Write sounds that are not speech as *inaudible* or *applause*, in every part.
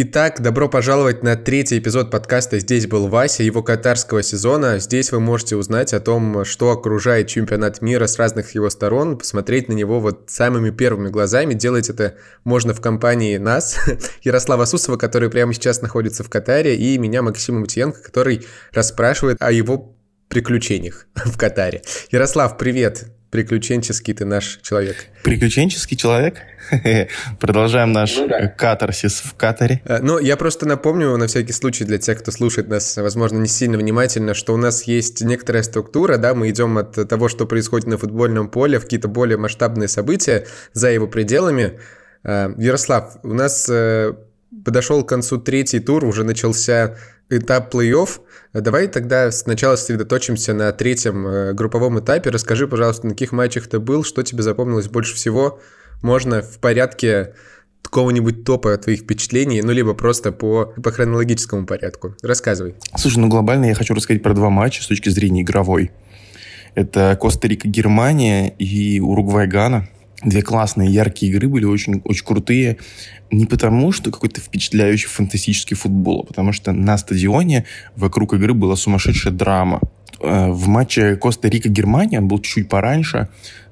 Итак, добро пожаловать на третий эпизод подкаста «Здесь был Вася», его катарского сезона. Здесь вы можете узнать о том, что окружает чемпионат мира с разных его сторон, посмотреть на него вот самыми первыми глазами. Делать это можно в компании нас, *laughs* Ярослава Сусова, который прямо сейчас находится в Катаре, и меня, Максима Мутиенко, который расспрашивает о его приключениях *laughs* в Катаре. Ярослав, привет! Приключенческий ты наш человек. Приключенческий человек? *laughs* Продолжаем наш ну, да. катарсис в Катаре. Э, ну, я просто напомню, на всякий случай, для тех, кто слушает нас, возможно, не сильно внимательно, что у нас есть некоторая структура, да, мы идем от того, что происходит на футбольном поле, в какие-то более масштабные события за его пределами. Э, Ярослав, у нас э, подошел к концу третий тур, уже начался этап плей-офф. Давай тогда сначала сосредоточимся на третьем э, групповом этапе. Расскажи, пожалуйста, на каких матчах ты был, что тебе запомнилось больше всего. Можно в порядке какого-нибудь топа твоих впечатлений, ну, либо просто по, по хронологическому порядку. Рассказывай. Слушай, ну, глобально я хочу рассказать про два матча с точки зрения игровой. Это Коста-Рика-Германия и Уругвай-Гана. Две классные, яркие игры были, очень, очень крутые. Не потому, что какой-то впечатляющий фантастический футбол, а потому что на стадионе вокруг игры была сумасшедшая драма. Э, в матче Коста-Рика-Германия, он был чуть-чуть пораньше,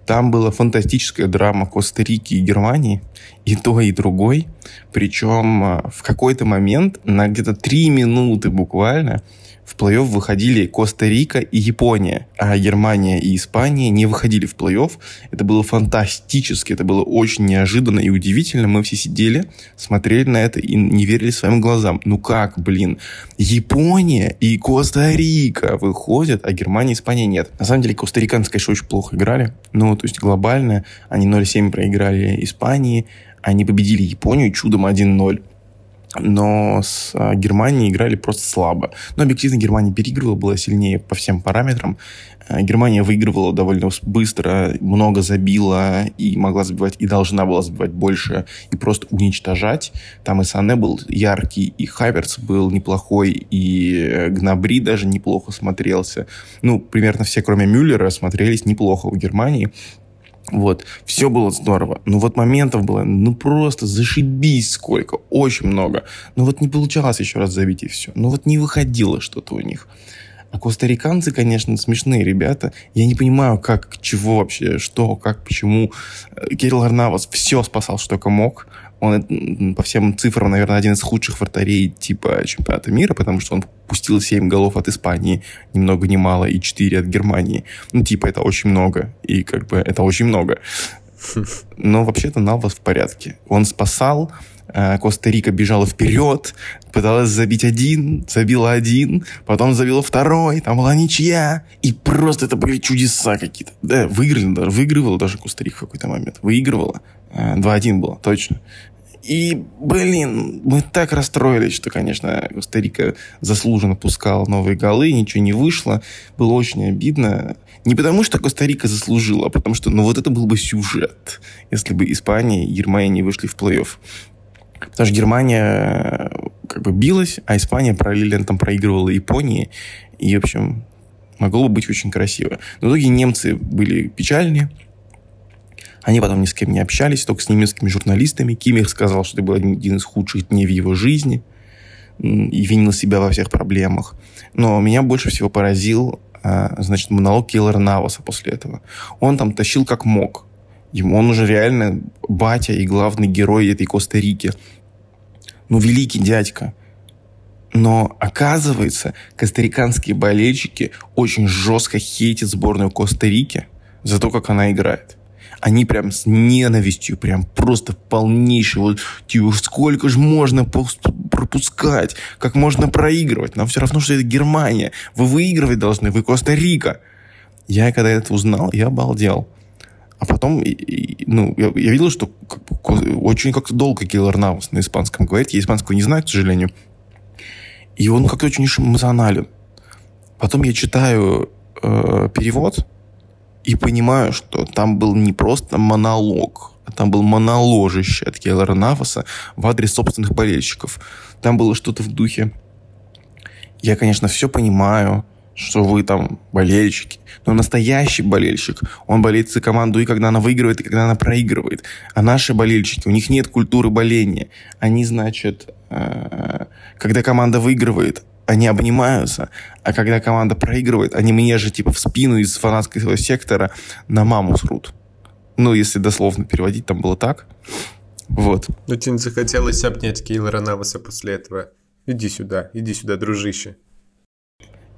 там была фантастическая драма Коста-Рики и Германии, и то, и другой. Причем э, в какой-то момент, на где-то три минуты буквально, в плей-офф выходили Коста-Рика и Япония, а Германия и Испания не выходили в плей-офф. Это было фантастически, это было очень неожиданно и удивительно. Мы все сидели, смотрели на это и не верили своим глазам. Ну как, блин, Япония и Коста-Рика выходят, а Германия и Испания нет. На самом деле, костариканцы, конечно, очень плохо играли. Ну, то есть глобально они 0-7 проиграли Испании, они победили Японию чудом 1-0 но с а, Германией играли просто слабо. Но объективно Германия переигрывала, была сильнее по всем параметрам. А, Германия выигрывала довольно быстро, много забила и могла забивать, и должна была забивать больше, и просто уничтожать. Там и Сане был яркий, и Хаверц был неплохой, и э, Гнабри даже неплохо смотрелся. Ну, примерно все, кроме Мюллера, смотрелись неплохо у Германии. Вот, все было здорово. Но вот моментов было, ну просто зашибись сколько, очень много. Но вот не получалось еще раз забить и все. Ну вот не выходило что-то у них. А костариканцы, конечно, смешные ребята. Я не понимаю, как, чего вообще, что, как, почему. Кирилл Арнавас все спасал, что только мог. Он по всем цифрам, наверное, один из худших вратарей типа чемпионата мира, потому что он пустил 7 голов от Испании, ни много ни мало, и 4 от Германии. Ну, типа, это очень много. И как бы это очень много. Но вообще-то Навас в порядке. Он спасал, э, Коста-Рика бежала вперед, пыталась забить один, забила один, потом забила второй, там была ничья. И просто это были чудеса какие-то. Да, выиграли даже, выигрывала даже Коста-Рика в какой-то момент. Выигрывала. 2-1 э, было, точно. И, блин, мы так расстроились, что, конечно, Коста-Рика заслуженно пускала новые голы, ничего не вышло. Было очень обидно. Не потому, что Коста-Рика заслужила, а потому что, ну, вот это был бы сюжет, если бы Испания и Германия не вышли в плей-офф. Потому что Германия э, как бы билась, а Испания параллельно там проигрывала Японии. И, в общем, могло бы быть очень красиво. Но в итоге немцы были печальнее. Они потом ни с кем не общались, только с немецкими журналистами. Кимих сказал, что это был один из худших дней в его жизни и винил себя во всех проблемах. Но меня больше всего поразил, а, значит, монолог Киллера Наваса после этого. Он там тащил как мог. Ему он уже реально батя и главный герой этой Коста-Рики. Ну, великий дядька. Но оказывается, костариканские болельщики очень жестко хейтят сборную Коста-Рики за то, как она играет они прям с ненавистью, прям просто полнейший, вот, типа, сколько же можно пропускать, как можно проигрывать, нам все равно, что это Германия, вы выигрывать должны, вы Коста-Рика. Я когда это узнал, я обалдел. А потом, ну, я, я видел, что очень как-то долго Киллер Навас на испанском говорит. Я испанского не знаю, к сожалению. И он как-то очень эмоционален. Потом я читаю э, перевод, и понимаю, что там был не просто монолог, а там был моноложище от Кейлора Наваса в адрес собственных болельщиков. Там было что-то в духе «Я, конечно, все понимаю, что вы там болельщики. Но настоящий болельщик, он болеет за команду и когда она выигрывает, и когда она проигрывает. А наши болельщики, у них нет культуры боления. Они, значит, э, когда команда выигрывает, они обнимаются, а когда команда проигрывает, они мне же типа в спину из фанатского сектора на маму срут. Ну, если дословно переводить, там было так. Вот. Ну, тебе не захотелось обнять Кейла Наваса после этого. Иди сюда, иди сюда, дружище.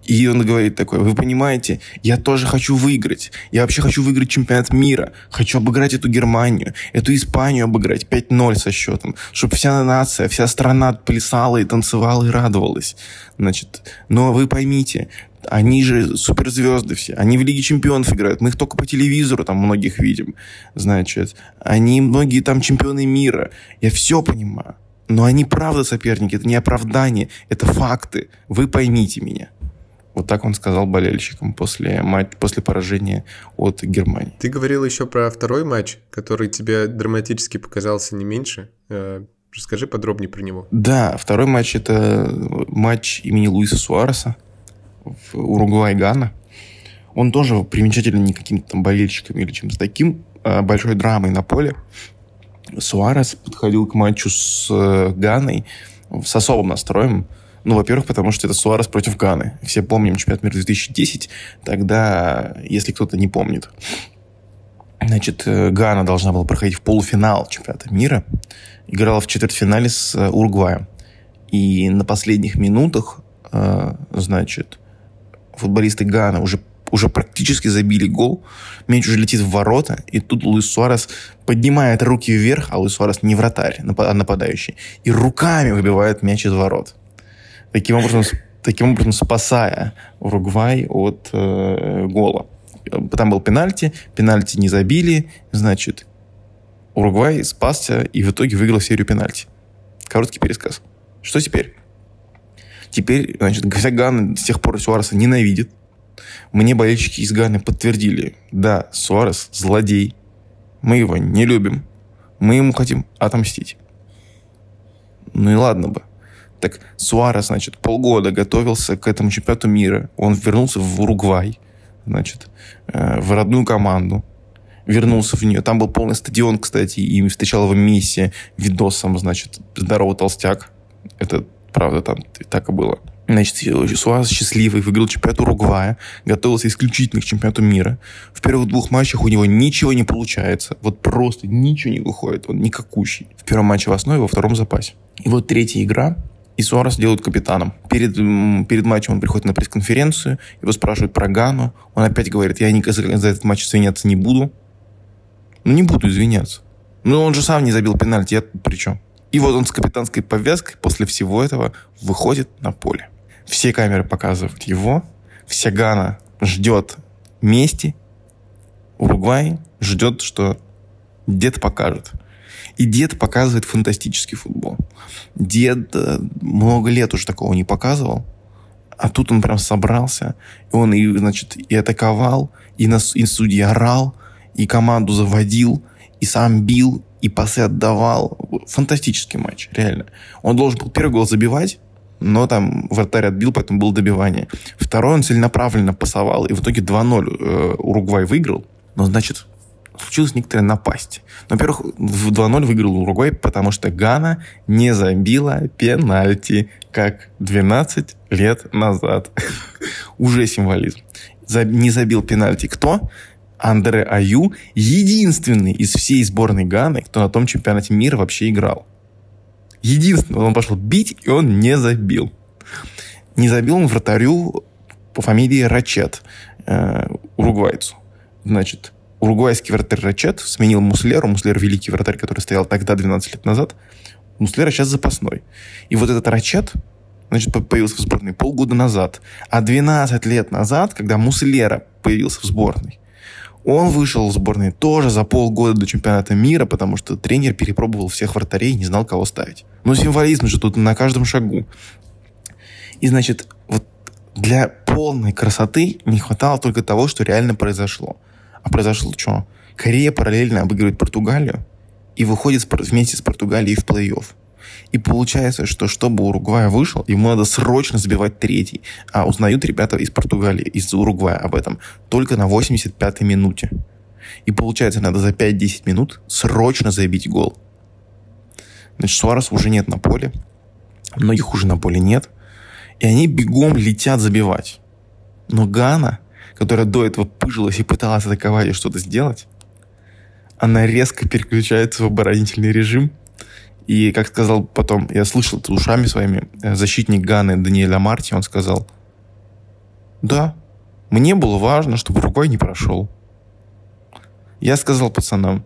И он говорит такой, вы понимаете, я тоже хочу выиграть. Я вообще хочу выиграть чемпионат мира. Хочу обыграть эту Германию, эту Испанию обыграть 5-0 со счетом. Чтобы вся нация, вся страна плясала и танцевала и радовалась. Значит, но вы поймите, они же суперзвезды все. Они в Лиге Чемпионов играют. Мы их только по телевизору там многих видим. Значит, они многие там чемпионы мира. Я все понимаю. Но они правда соперники. Это не оправдание. Это факты. Вы поймите меня. Вот так он сказал болельщикам после, матч, после поражения от Германии. Ты говорил еще про второй матч, который тебе драматически показался не меньше. Э, расскажи подробнее про него. Да, второй матч – это матч имени Луиса Суареса в Уругвай-Гана. Он тоже примечателен не каким-то там болельщиком или чем-то таким, а большой драмой на поле. Суарес подходил к матчу с э, Ганой с особым настроем. Ну, во-первых, потому что это Суарес против Ганы. Все помним чемпионат мира 2010. Тогда, если кто-то не помнит, значит, э, Гана должна была проходить в полуфинал чемпионата мира. Играла в четвертьфинале с э, Уругваем. И на последних минутах, э, значит, футболисты Гана уже уже практически забили гол. Мяч уже летит в ворота, и тут Луис Суарес поднимает руки вверх, а Луис Суарес не вратарь, а нападающий, и руками выбивает мяч из ворот таким образом, таким образом спасая Уругвай от э, гола. Там был пенальти, пенальти не забили, значит, Уругвай спасся и в итоге выиграл серию пенальти. Короткий пересказ. Что теперь? Теперь, значит, вся Гана с тех пор Суареса ненавидит. Мне болельщики из Ганы подтвердили, да, Суарес злодей, мы его не любим, мы ему хотим отомстить. Ну и ладно бы. Так Суарес, значит, полгода готовился к этому чемпионату мира. Он вернулся в Уругвай, значит, э, в родную команду. Вернулся в нее. Там был полный стадион, кстати, и встречал его миссия видосом, значит, «Здоровый толстяк». Это правда там так и было. Значит, Суарес счастливый, выиграл чемпионат Уругвая, готовился исключительно к чемпионату мира. В первых двух матчах у него ничего не получается. Вот просто ничего не выходит. Он никакущий. В первом матче в основе, во втором запасе. И вот третья игра и Суарес делают капитаном. Перед, перед матчем он приходит на пресс-конференцию, его спрашивают про Гану. Он опять говорит, я никогда за этот матч извиняться не буду. Ну, не буду извиняться. Ну, он же сам не забил пенальти, я при чем? И вот он с капитанской повязкой после всего этого выходит на поле. Все камеры показывают его, вся Гана ждет мести, Уругвай ждет, что дед покажет. И дед показывает фантастический футбол. Дед э, много лет уже такого не показывал. А тут он прям собрался. И он, и, значит, и атаковал, и, на, и судьи орал, и команду заводил, и сам бил, и пасы отдавал. Фантастический матч, реально. Он должен был первый гол забивать, но там вратарь отбил, поэтому было добивание. Второй он целенаправленно пасовал, и в итоге 2-0 э, Уругвай выиграл. Но, значит, случилась некоторая напасть. Во-первых, в 2-0 выиграл Уругвай, потому что Гана не забила пенальти, как 12 лет назад. *laughs* Уже символизм. Не забил пенальти кто? Андре Аю, единственный из всей сборной Ганы, кто на том чемпионате мира вообще играл. Единственный. Он пошел бить, и он не забил. Не забил он вратарю по фамилии Рачет, э, уругвайцу. Значит, уругвайский вратарь Рачет сменил Муслеру. Муслер великий вратарь, который стоял тогда, 12 лет назад. Муслера сейчас запасной. И вот этот Рачет, значит, появился в сборной полгода назад. А 12 лет назад, когда Муслера появился в сборной, он вышел в сборной тоже за полгода до чемпионата мира, потому что тренер перепробовал всех вратарей и не знал, кого ставить. Но символизм же тут на каждом шагу. И, значит, вот для полной красоты не хватало только того, что реально произошло. А произошло что? Корея параллельно обыгрывает Португалию и выходит вместе с Португалией в плей-офф. И получается, что чтобы Уругвай вышел, ему надо срочно забивать третий. А узнают ребята из Португалии, из Уругвая об этом только на 85-й минуте. И получается, надо за 5-10 минут срочно забить гол. Значит, Суареса уже нет на поле. Многих уже на поле нет. И они бегом летят забивать. Но Гана, которая до этого пыжилась и пыталась атаковать и что-то сделать, она резко переключается в оборонительный режим. И, как сказал потом, я слышал это ушами своими, э, защитник Ганы Даниэля Марти, он сказал, да, мне было важно, чтобы рукой не прошел. Я сказал пацанам,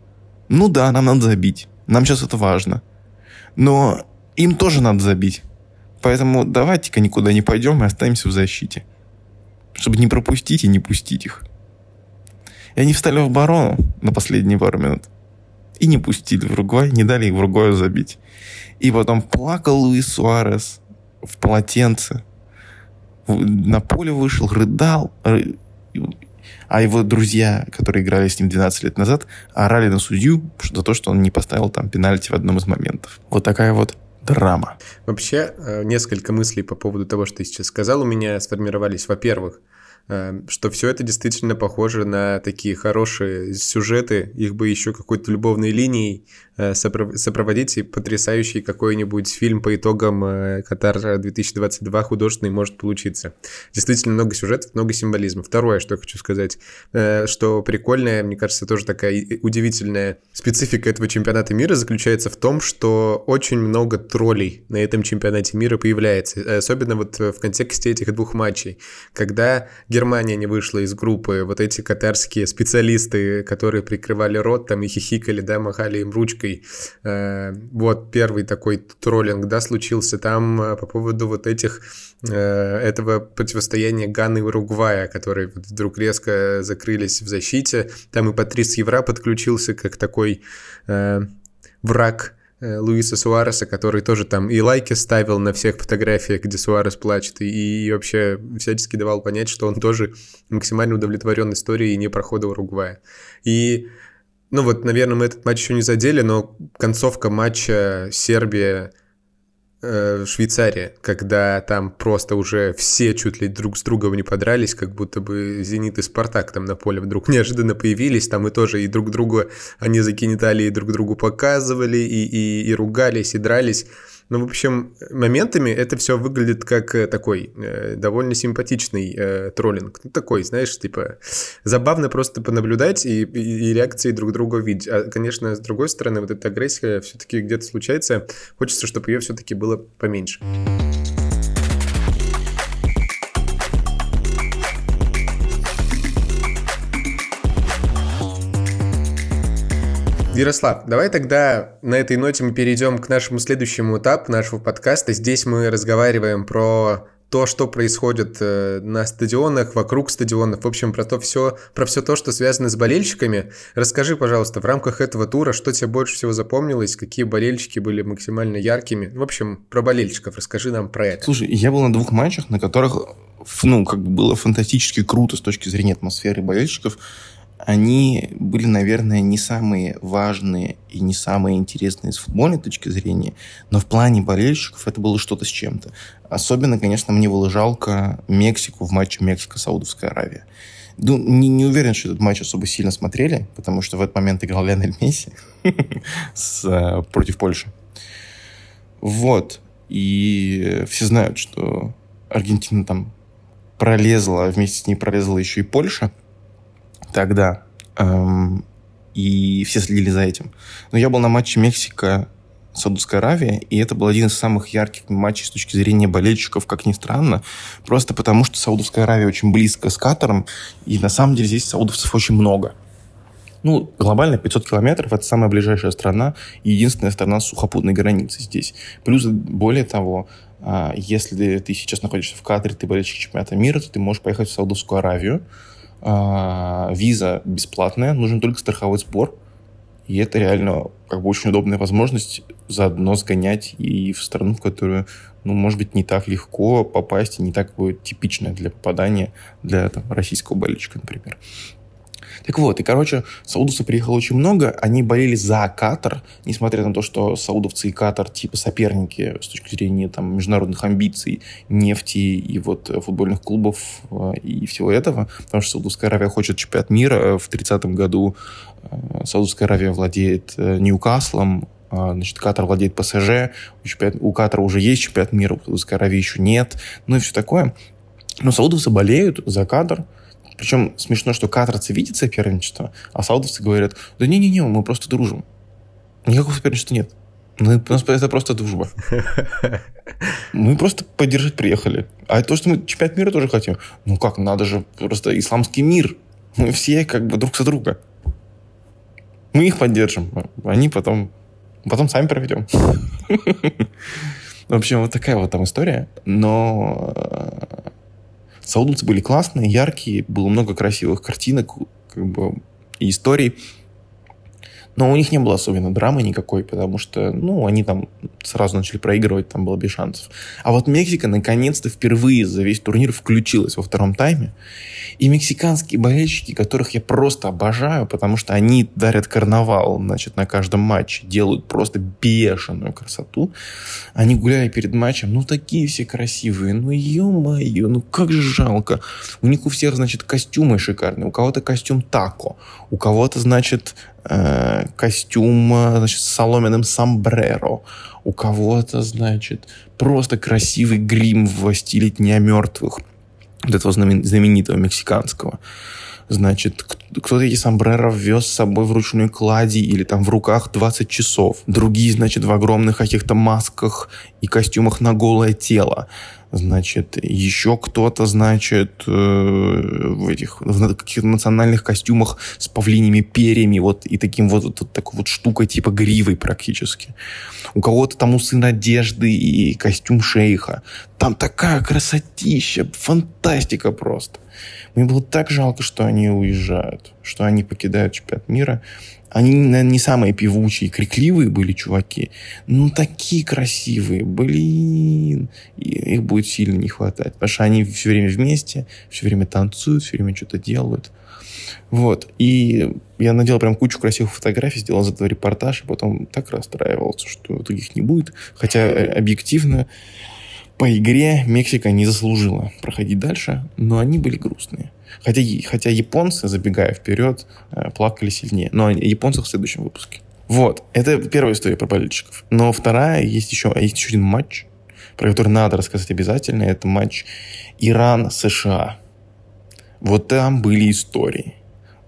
ну да, нам надо забить, нам сейчас это важно. Но им тоже надо забить. Поэтому давайте-ка никуда не пойдем и останемся в защите. Чтобы не пропустить и не пустить их. И они встали в оборону на последние пару минут. И не пустили в Уругвай, не дали их в Уругваю забить. И потом плакал Луис Суарес в полотенце. На поле вышел, рыдал. А его друзья, которые играли с ним 12 лет назад, орали на судью за то, что он не поставил там пенальти в одном из моментов. Вот такая вот драма. Вообще, э, несколько мыслей по поводу того, что ты сейчас сказал, у меня сформировались. Во-первых, Эм, что все это действительно похоже на такие хорошие сюжеты, их бы еще какой-то любовной линией Э, сопроводить потрясающий какой-нибудь фильм по итогам э, Катар 2022 художественный может получиться. Действительно много сюжетов, много символизма. Второе, что я хочу сказать, э, что прикольная, мне кажется, тоже такая удивительная специфика этого чемпионата мира заключается в том, что очень много троллей на этом чемпионате мира появляется, особенно вот в контексте этих двух матчей, когда Германия не вышла из группы, вот эти катарские специалисты, которые прикрывали рот там и хихикали, да, махали им ручкой, Э, вот первый такой троллинг, да, случился там э, по поводу вот этих э, этого противостояния Ганы и Уругвая, которые вдруг резко закрылись в защите. Там и Патрис Евра подключился как такой враг Луиса Суареса, который тоже там и лайки ставил на всех фотографиях, где Суарес плачет, и, и вообще всячески давал понять, что он тоже максимально удовлетворен историей не прохода Уругвая. И ну вот, наверное, мы этот матч еще не задели, но концовка матча Сербия э, Швейцария, когда там просто уже все чуть ли друг с другом не подрались, как будто бы Зенит и Спартак там на поле вдруг неожиданно появились, там и тоже и друг другу они за гениталии друг другу показывали, и, и, и ругались, и дрались. Ну, в общем, моментами это все выглядит как э, такой э, довольно симпатичный э, троллинг. Ну, такой, знаешь, типа, забавно просто понаблюдать и, и, и реакции друг друга видеть. А, конечно, с другой стороны, вот эта агрессия все-таки где-то случается. Хочется, чтобы ее все-таки было поменьше. Ярослав, давай тогда на этой ноте мы перейдем к нашему следующему этапу нашего подкаста. Здесь мы разговариваем про то, что происходит э, на стадионах, вокруг стадионов, в общем, про то все, про все то, что связано с болельщиками. Расскажи, пожалуйста, в рамках этого тура, что тебе больше всего запомнилось, какие болельщики были максимально яркими. В общем, про болельщиков расскажи нам про это. Слушай, я был на двух матчах, на которых, ну, как бы было фантастически круто с точки зрения атмосферы болельщиков они были, наверное, не самые важные и не самые интересные с футбольной точки зрения, но в плане болельщиков это было что-то с чем-то. Особенно, конечно, мне было жалко Мексику в матче Мексика-Саудовская Аравия. Ну, не, не уверен, что этот матч особо сильно смотрели, потому что в этот момент играл Леонель Месси *laughs* с, э, против Польши. Вот. И все знают, что Аргентина там пролезла, а вместе с ней пролезла еще и Польша – тогда. Эм, и все следили за этим. Но я был на матче Мексика Саудовская Аравия, и это был один из самых ярких матчей с точки зрения болельщиков, как ни странно, просто потому что Саудовская Аравия очень близко с Катаром, и на самом деле здесь саудовцев очень много. Ну, глобально 500 километров – это самая ближайшая страна единственная страна с сухопутной границей здесь. Плюс, более того, а, если ты сейчас находишься в Катаре, ты болельщик чемпионата мира, то ты можешь поехать в Саудовскую Аравию, виза бесплатная, нужен только страховой сбор. И это реально как бы очень удобная возможность заодно сгонять и в страну, в которую, ну, может быть, не так легко попасть и не так будет типичная для попадания для там, российского болельщика, например. Так вот, и, короче, саудовцев приехало очень много, они болели за Катар, несмотря на то, что саудовцы и Катар типа соперники с точки зрения там международных амбиций, нефти и вот футбольных клубов э, и всего этого, потому что Саудовская Аравия хочет чемпионат мира. В 30-м году э, Саудовская Аравия владеет э, Ньюкаслом, значит, Катар владеет ПСЖ, у Катара уже есть чемпионат мира, у Саудовской Аравии еще нет, ну и все такое. Но саудовцы болеют за Катар, причем смешно, что катарцы видят соперничество, а саудовцы говорят, да не-не-не, мы просто дружим. Никакого соперничества нет. Ну, у нас это просто дружба. *laughs* Мы просто поддержать приехали. А то, что мы чемпионат мира тоже хотим, ну как, надо же просто исламский мир. Мы все как бы друг за друга. Мы их поддержим. Они потом, потом сами проведем. *laughs* В общем, вот такая вот там история. Но Саудовцы были классные, яркие, было много красивых картинок, как бы, и историй. Но у них не было особенно драмы никакой, потому что, ну, они там сразу начали проигрывать, там было без шансов. А вот Мексика наконец-то впервые за весь турнир включилась во втором тайме. И мексиканские болельщики, которых я просто обожаю, потому что они дарят карнавал, значит, на каждом матче, делают просто бешеную красоту. Они гуляли перед матчем, ну, такие все красивые, ну, ё-моё, ну, как же жалко. У них у всех, значит, костюмы шикарные, у кого-то костюм тако, у кого-то, значит, э, костюм, значит, с соломенным сомбреро, у кого-то, значит, просто красивый грим в стиле Дня мертвых, вот этого знаменитого мексиканского. Значит, кто-то эти сомбреро вез с собой в ручной клади или там в руках 20 часов. Другие, значит, в огромных каких-то масках и костюмах на голое тело. Значит, еще кто-то, значит, э, в этих в каких-то национальных костюмах с павлиними перьями, вот и таким вот, вот такой вот штукой типа гривой практически. У кого-то там усы надежды и костюм шейха. Там такая красотища, фантастика просто. Мне было так жалко, что они уезжают, что они покидают чемпионат мира. Они, наверное, не самые певучие, крикливые были чуваки, но такие красивые. Блин, их будет сильно не хватать. Потому что они все время вместе, все время танцуют, все время что-то делают. Вот. И я надел прям кучу красивых фотографий, сделал за это репортаж, и потом так расстраивался, что таких не будет. Хотя э, объективно по игре Мексика не заслужила проходить дальше, но они были грустные. Хотя, хотя японцы, забегая вперед, э, плакали сильнее. Но о в следующем выпуске. Вот, это первая история про болельщиков. Но вторая, есть еще, есть еще один матч, про который надо рассказать обязательно. Это матч Иран-США. Вот там были истории.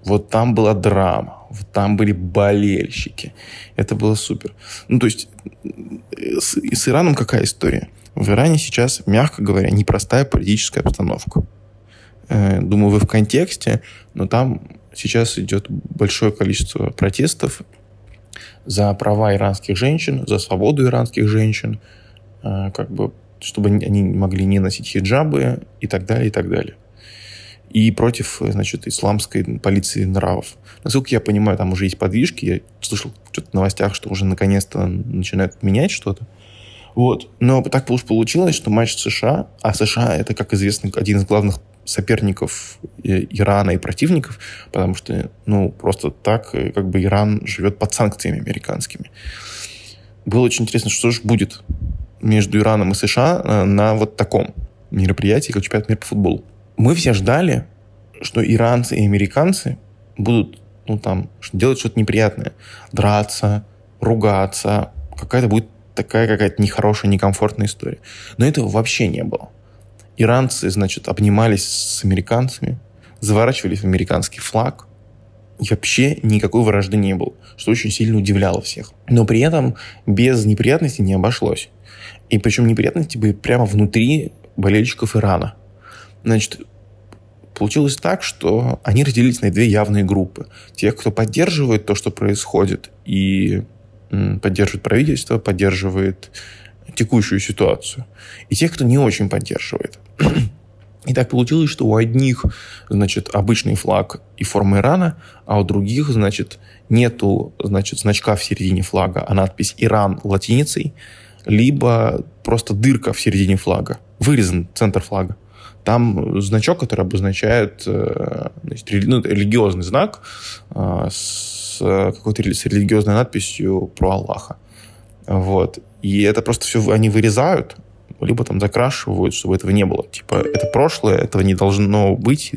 Вот там была драма. Вот там были болельщики. Это было супер. Ну, то есть, э, с, с Ираном какая история? В Иране сейчас, мягко говоря, непростая политическая обстановка. Э, думаю, вы в контексте, но там сейчас идет большое количество протестов за права иранских женщин, за свободу иранских женщин, э, как бы, чтобы они могли не носить хиджабы и так далее, и так далее. И против, значит, исламской полиции нравов. Насколько я понимаю, там уже есть подвижки. Я слышал что-то в новостях, что уже наконец-то начинают менять что-то. Вот. Но так уж получилось, что матч США, а США это, как известно, один из главных соперников Ирана и противников, потому что, ну, просто так, э, как бы Иран живет под санкциями американскими. Было очень интересно, что же будет между Ираном и США э, на вот таком мероприятии, как чемпионат мира по футболу. Мы все ждали, что иранцы и американцы будут, ну, там, делать что-то неприятное. Драться, ругаться. Какая-то будет такая какая-то нехорошая, некомфортная история. Но этого вообще не было. Иранцы, значит, обнимались с американцами, заворачивались в американский флаг, и вообще никакой вражды не было, что очень сильно удивляло всех. Но при этом без неприятностей не обошлось. И причем неприятности были прямо внутри болельщиков Ирана. Значит, получилось так, что они разделились на две явные группы. Тех, кто поддерживает то, что происходит, и поддерживает правительство, поддерживает текущую ситуацию. И тех, кто не очень поддерживает. И так получилось, что у одних, значит, обычный флаг и форма Ирана, а у других, значит, нету, значит, значка в середине флага, а надпись «Иран» латиницей, либо просто дырка в середине флага, вырезан центр флага. там значок, который обозначает значит, ну, религиозный знак с какой-то с религиозной надписью про Аллаха. Вот. И это просто все они вырезают, либо там закрашивают, чтобы этого не было. Типа, это прошлое, этого не должно быть.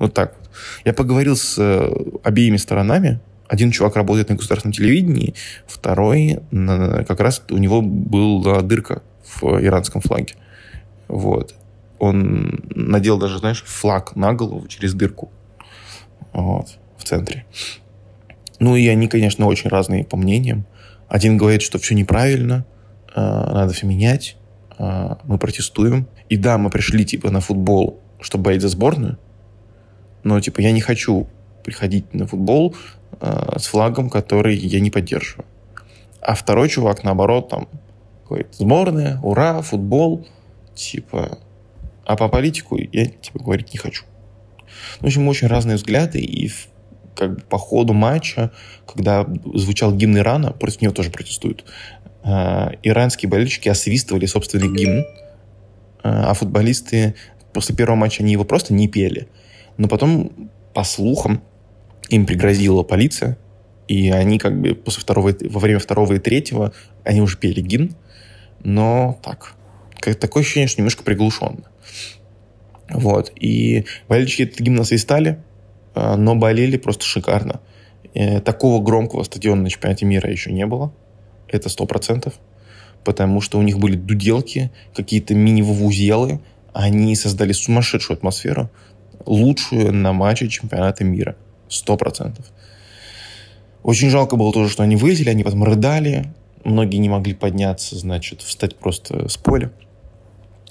Вот так вот. Я поговорил с э, обеими сторонами. Один чувак работает на государственном телевидении, второй как раз у него была дырка в иранском флаге. Вот. Он надел даже, знаешь, флаг на голову через дырку. Вот. В центре. Ну и они, конечно, очень разные по мнениям. Один говорит, что все неправильно, надо все менять, э, мы протестуем. И да, мы пришли типа на футбол, чтобы болеть за сборную, но типа я не хочу приходить на футбол э, с флагом, который я не поддерживаю. А второй чувак, наоборот, там говорит, сборная, ура, футбол, типа, а по политику я, типа, говорить не хочу. В общем, очень разные взгляды, и как бы по ходу матча, когда звучал гимн Ирана, против него тоже протестуют, э, иранские болельщики освистывали собственный гимн, э, а футболисты после первого матча они его просто не пели. Но потом, по слухам, им пригрозила полиция, и они как бы после второго, во время второго и третьего они уже пели гимн, но так, как, такое ощущение, что немножко приглушенно. Вот. И болельщики этот гимн освистали, а, но болели просто шикарно. Э, такого громкого стадиона на чемпионате мира еще не было. Это сто процентов. Потому что у них были дуделки, какие-то мини-вувузелы. Они создали сумасшедшую атмосферу, лучшую на матче чемпионата мира. Сто процентов. Очень жалко было тоже, что они вылетели, они потом рыдали. Многие не могли подняться, значит, встать просто с поля.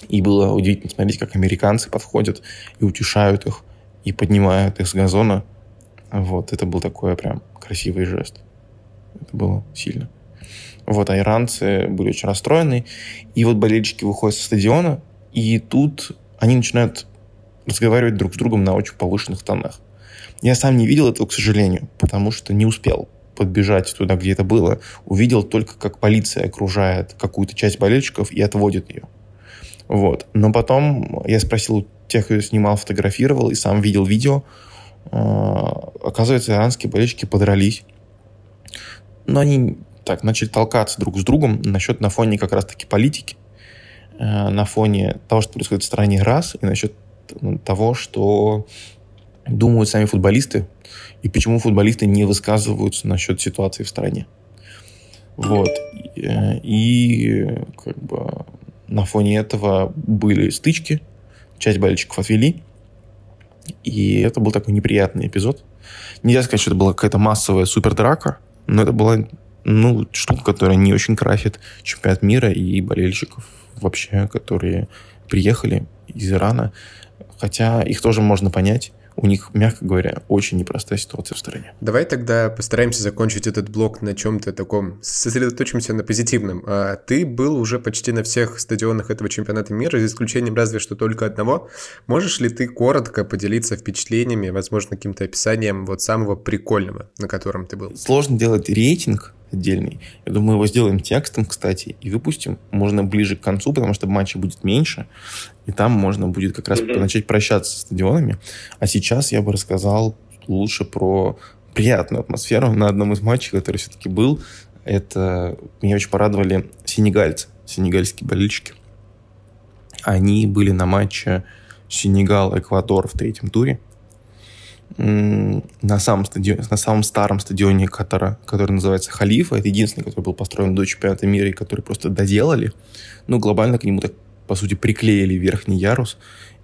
И было удивительно смотреть, как американцы подходят и утешают их и поднимают их с газона. Вот, это был такой прям красивый жест. Это было сильно. Вот, а иранцы были очень расстроены. И вот болельщики выходят со стадиона, и тут они начинают разговаривать друг с другом на очень повышенных тонах. Я сам не видел этого, к сожалению, потому что не успел подбежать туда, где это было. Увидел только, как полиция окружает какую-то часть болельщиков и отводит ее. Вот. Но потом я спросил тех, кто снимал, фотографировал и сам видел видео. А, оказывается, иранские болельщики подрались. Но они так начали толкаться друг с другом насчет на фоне как раз-таки политики, а, на фоне того, что происходит в стране раз, и насчет того, что думают сами футболисты, и почему футболисты не высказываются насчет ситуации в стране. Вот. Э, и как бы на фоне этого были стычки, часть болельщиков отвели. И это был такой неприятный эпизод. Нельзя сказать, что это была какая-то массовая супердрака, но это была ну, штука, которая не очень красит чемпионат мира и болельщиков вообще, которые приехали из Ирана. Хотя их тоже можно понять у них, мягко говоря, очень непростая ситуация в стране. Давай тогда постараемся закончить этот блок на чем-то таком, сосредоточимся на позитивном. А ты был уже почти на всех стадионах этого чемпионата мира, за исключением разве что только одного. Можешь ли ты коротко поделиться впечатлениями, возможно, каким-то описанием вот самого прикольного, на котором ты был? Сложно делать рейтинг, отдельный. Я думаю, его сделаем текстом, кстати, и выпустим. Можно ближе к концу, потому что матчей будет меньше, и там можно будет как раз mm-hmm. начать прощаться с стадионами. А сейчас я бы рассказал лучше про приятную атмосферу на одном из матчей, который все-таки был. Это меня очень порадовали сенегальцы, сенегальские болельщики. Они были на матче Сенегал-Эквадор в третьем туре на самом, стадионе, на самом старом стадионе Катара, который называется Халифа. Это единственный, который был построен до чемпионата мира и который просто доделали. Ну, глобально к нему так, по сути, приклеили верхний ярус.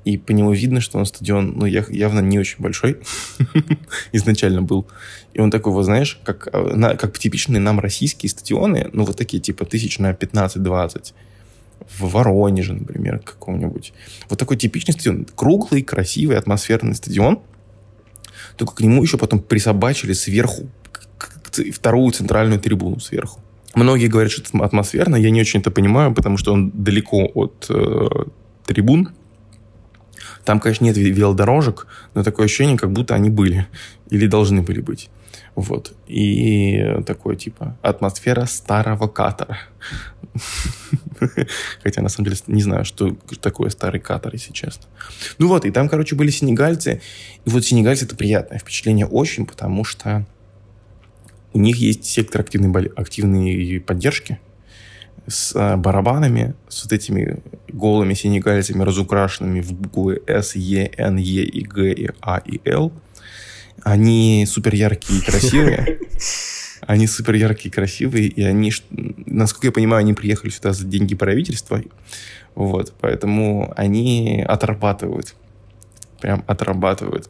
И по нему видно, что он стадион, ну, явно не очень большой *laughs* изначально был. И он такой, вот знаешь, как, э, на, как типичные нам российские стадионы, ну, вот такие, типа, тысяч на 15-20 в Воронеже, например, каком-нибудь. Вот такой типичный стадион. Круглый, красивый, атмосферный стадион – только к нему еще потом присобачили сверху вторую центральную трибуну сверху. Многие говорят, что это атмосферно. Я не очень это понимаю, потому что он далеко от э, трибун. Там, конечно, нет велодорожек, но такое ощущение, как будто они были или должны были быть. Вот. И такое, типа, атмосфера старого катара. *laughs* *laughs* Хотя, на самом деле, не знаю, что такое старый Катар, если честно. Ну вот, и там, короче, были сенегальцы. И вот сенегальцы — это приятное впечатление очень, потому что у них есть сектор активной, активной поддержки с а, барабанами, с вот этими голыми синегальцами, разукрашенными в буквы С, Е, Н, Е, и Г, и А, и Л. Они супер яркие и красивые. *laughs* Они супер яркие красивые, и они, насколько я понимаю, они приехали сюда за деньги правительства. Вот, поэтому они отрабатывают. Прям отрабатывают.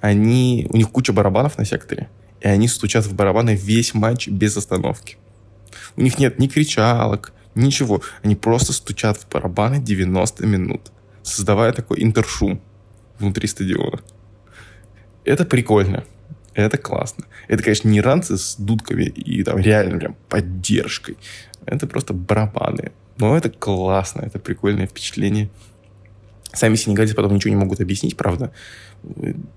Они, у них куча барабанов на секторе, и они стучат в барабаны весь матч без остановки. У них нет ни кричалок, ничего. Они просто стучат в барабаны 90 минут, создавая такой интершум внутри стадиона. Это прикольно. Это классно. Это, конечно, не ранцы с дудками и там реально прям поддержкой. Это просто барабаны. Но это классно, это прикольное впечатление. Сами сенегальцы потом ничего не могут объяснить, правда.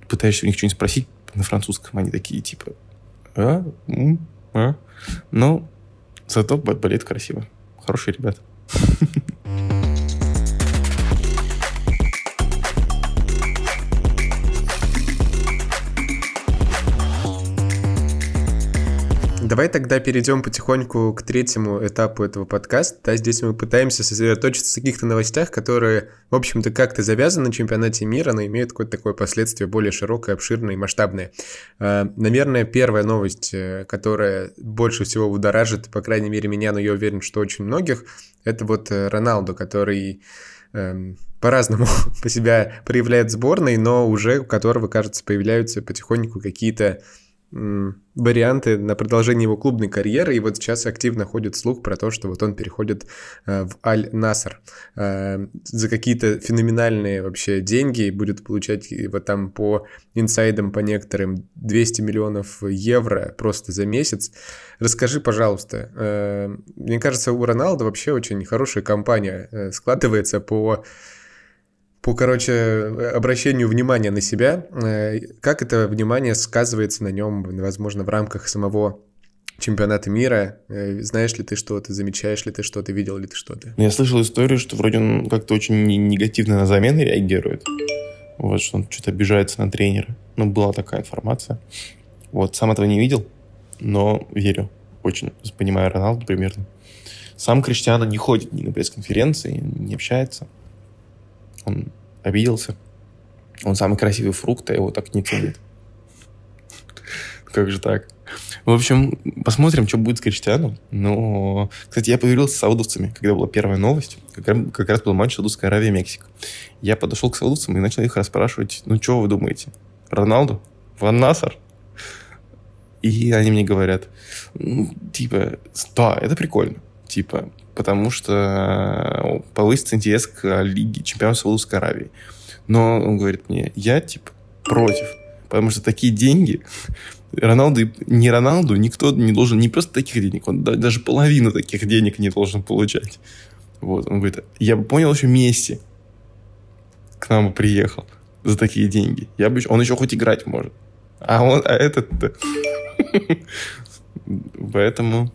Пытаешься у них что-нибудь спросить на французском, они такие типа... А? А? Но зато болеет красиво. Хорошие ребята. *laughs* Давай тогда перейдем потихоньку к третьему этапу этого подкаста. Да, здесь мы пытаемся сосредоточиться на каких-то новостях, которые, в общем-то, как-то завязаны на чемпионате мира, но имеют какое-то такое последствие более широкое, обширное и масштабное. А, наверное, первая новость, э, которая больше всего будоражит, по крайней мере, меня, но я уверен, что очень многих, это вот э, Роналду, который эм, по-разному *laughs* по себя проявляет сборной, но уже у которого, кажется, появляются потихоньку какие-то варианты на продолжение его клубной карьеры, и вот сейчас активно ходит слух про то, что вот он переходит э, в Аль-Наср э, за какие-то феноменальные вообще деньги будет получать вот там по инсайдам, по некоторым 200 миллионов евро просто за месяц. Расскажи, пожалуйста, э, мне кажется, у Роналда вообще очень хорошая компания складывается по по, короче, обращению внимания на себя, э, как это внимание сказывается на нем, возможно, в рамках самого чемпионата мира. Э, знаешь ли ты что-то, замечаешь ли ты что-то, видел ли ты что-то? Я слышал историю, что вроде он как-то очень негативно на замены реагирует. Вот, что он что-то обижается на тренера. Ну, была такая информация. Вот, сам этого не видел, но верю. Очень понимаю Роналду примерно. Сам Криштиану не ходит ни на пресс-конференции, не общается. Он обиделся. Он самый красивый фрукт, а его так не ценит. Как же так? В общем, посмотрим, что будет с Криштианом. Но, кстати, я поговорил с саудовцами, когда была первая новость. Как, как раз был матч Саудовская Аравия Мексика. Я подошел к саудовцам и начал их расспрашивать, ну, что вы думаете? Роналду? Ван Насар? И они мне говорят, ну, типа, да, это прикольно. Типа, потому что э, повысится интерес к Лиге чемпионов Саудовской Аравии. Но он говорит мне, я, типа, против. Потому что такие деньги Роналду, не Роналду, никто не должен, не просто таких денег, он даже половину таких денег не должен получать. Вот, он говорит, я бы понял еще Месси к нам приехал за такие деньги. Я бы, он еще хоть играть может. А он, а этот *laughs* Поэтому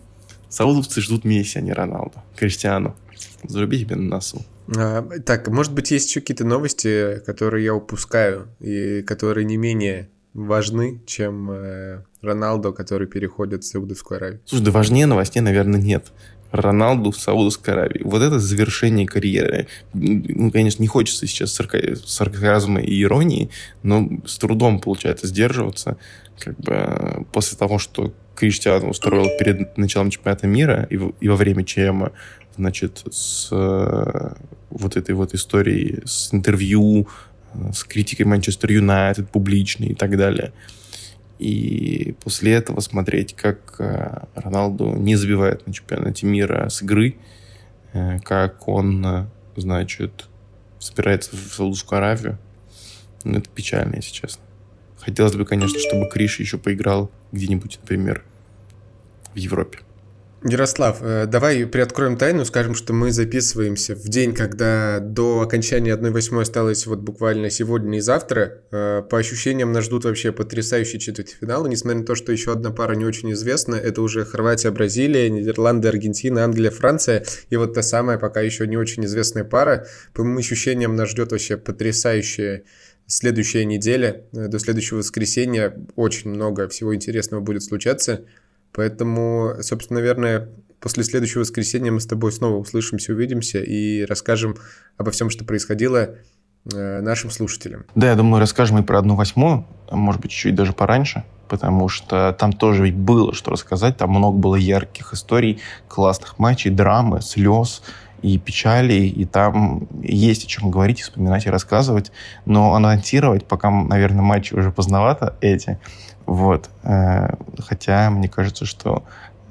Саудовцы ждут Месси, а не Роналду. Криштиану. Заруби себе на носу. А, так, может быть, есть еще какие-то новости, которые я упускаю, и которые не менее важны, чем э, Роналдо, который переходит в Саудовскую Аравию? Слушай, да важнее новостей, наверное, нет. Роналду в Саудовской Аравии. Вот это завершение карьеры. Ну, конечно, не хочется сейчас сарказма и иронии, но с трудом получается сдерживаться. Как бы после того, что Криштиану устроил перед началом чемпионата мира и, и во время ЧМ, значит, с вот этой вот историей, с интервью, э, с критикой Манчестер Юнайтед публичной и так далее. И после этого смотреть, как э, Роналду не забивает на чемпионате мира с игры, э, как он, э, значит, собирается в Саудовскую Аравию, ну, это печально, если честно. Хотелось бы, конечно, чтобы Криш еще поиграл где-нибудь, например, в Европе. Ярослав, э, давай приоткроем тайну, скажем, что мы записываемся в день, когда до окончания 1-8 осталось вот буквально сегодня и завтра. Э, по ощущениям нас ждут вообще потрясающие четвертьфиналы, несмотря на то, что еще одна пара не очень известна. Это уже Хорватия, Бразилия, Нидерланды, Аргентина, Англия, Франция. И вот та самая пока еще не очень известная пара. По моим ощущениям нас ждет вообще потрясающая следующая неделя. Э, до следующего воскресенья очень много всего интересного будет случаться. Поэтому, собственно, наверное, после следующего воскресенья мы с тобой снова услышимся, увидимся и расскажем обо всем, что происходило э, нашим слушателям. Да, я думаю, расскажем и про одну восьмую, может быть, чуть даже пораньше, потому что там тоже ведь было что рассказать, там много было ярких историй, классных матчей, драмы, слез, и печали, и там есть о чем говорить, вспоминать и рассказывать, но анонсировать пока, наверное, матчи уже поздновато эти, вот. Э, хотя мне кажется, что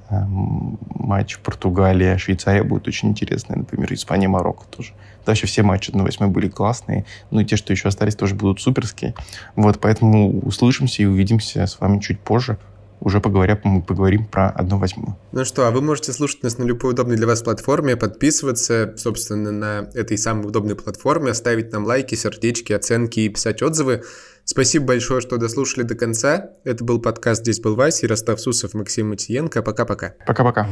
э, матч Португалия, Швейцария будет очень интересный, например, Испания, Марокко тоже. Дальше все матчи на 8 были классные, ну и те, что еще остались, тоже будут суперские. Вот, поэтому услышимся и увидимся с вами чуть позже уже поговоря, мы поговорим про одну восьмую. Ну что, а вы можете слушать нас на любой удобной для вас платформе, подписываться, собственно, на этой самой удобной платформе, ставить нам лайки, сердечки, оценки и писать отзывы. Спасибо большое, что дослушали до конца. Это был подкаст «Здесь был Вася», Ярослав Сусов, Максим Матиенко. Пока-пока. Пока-пока.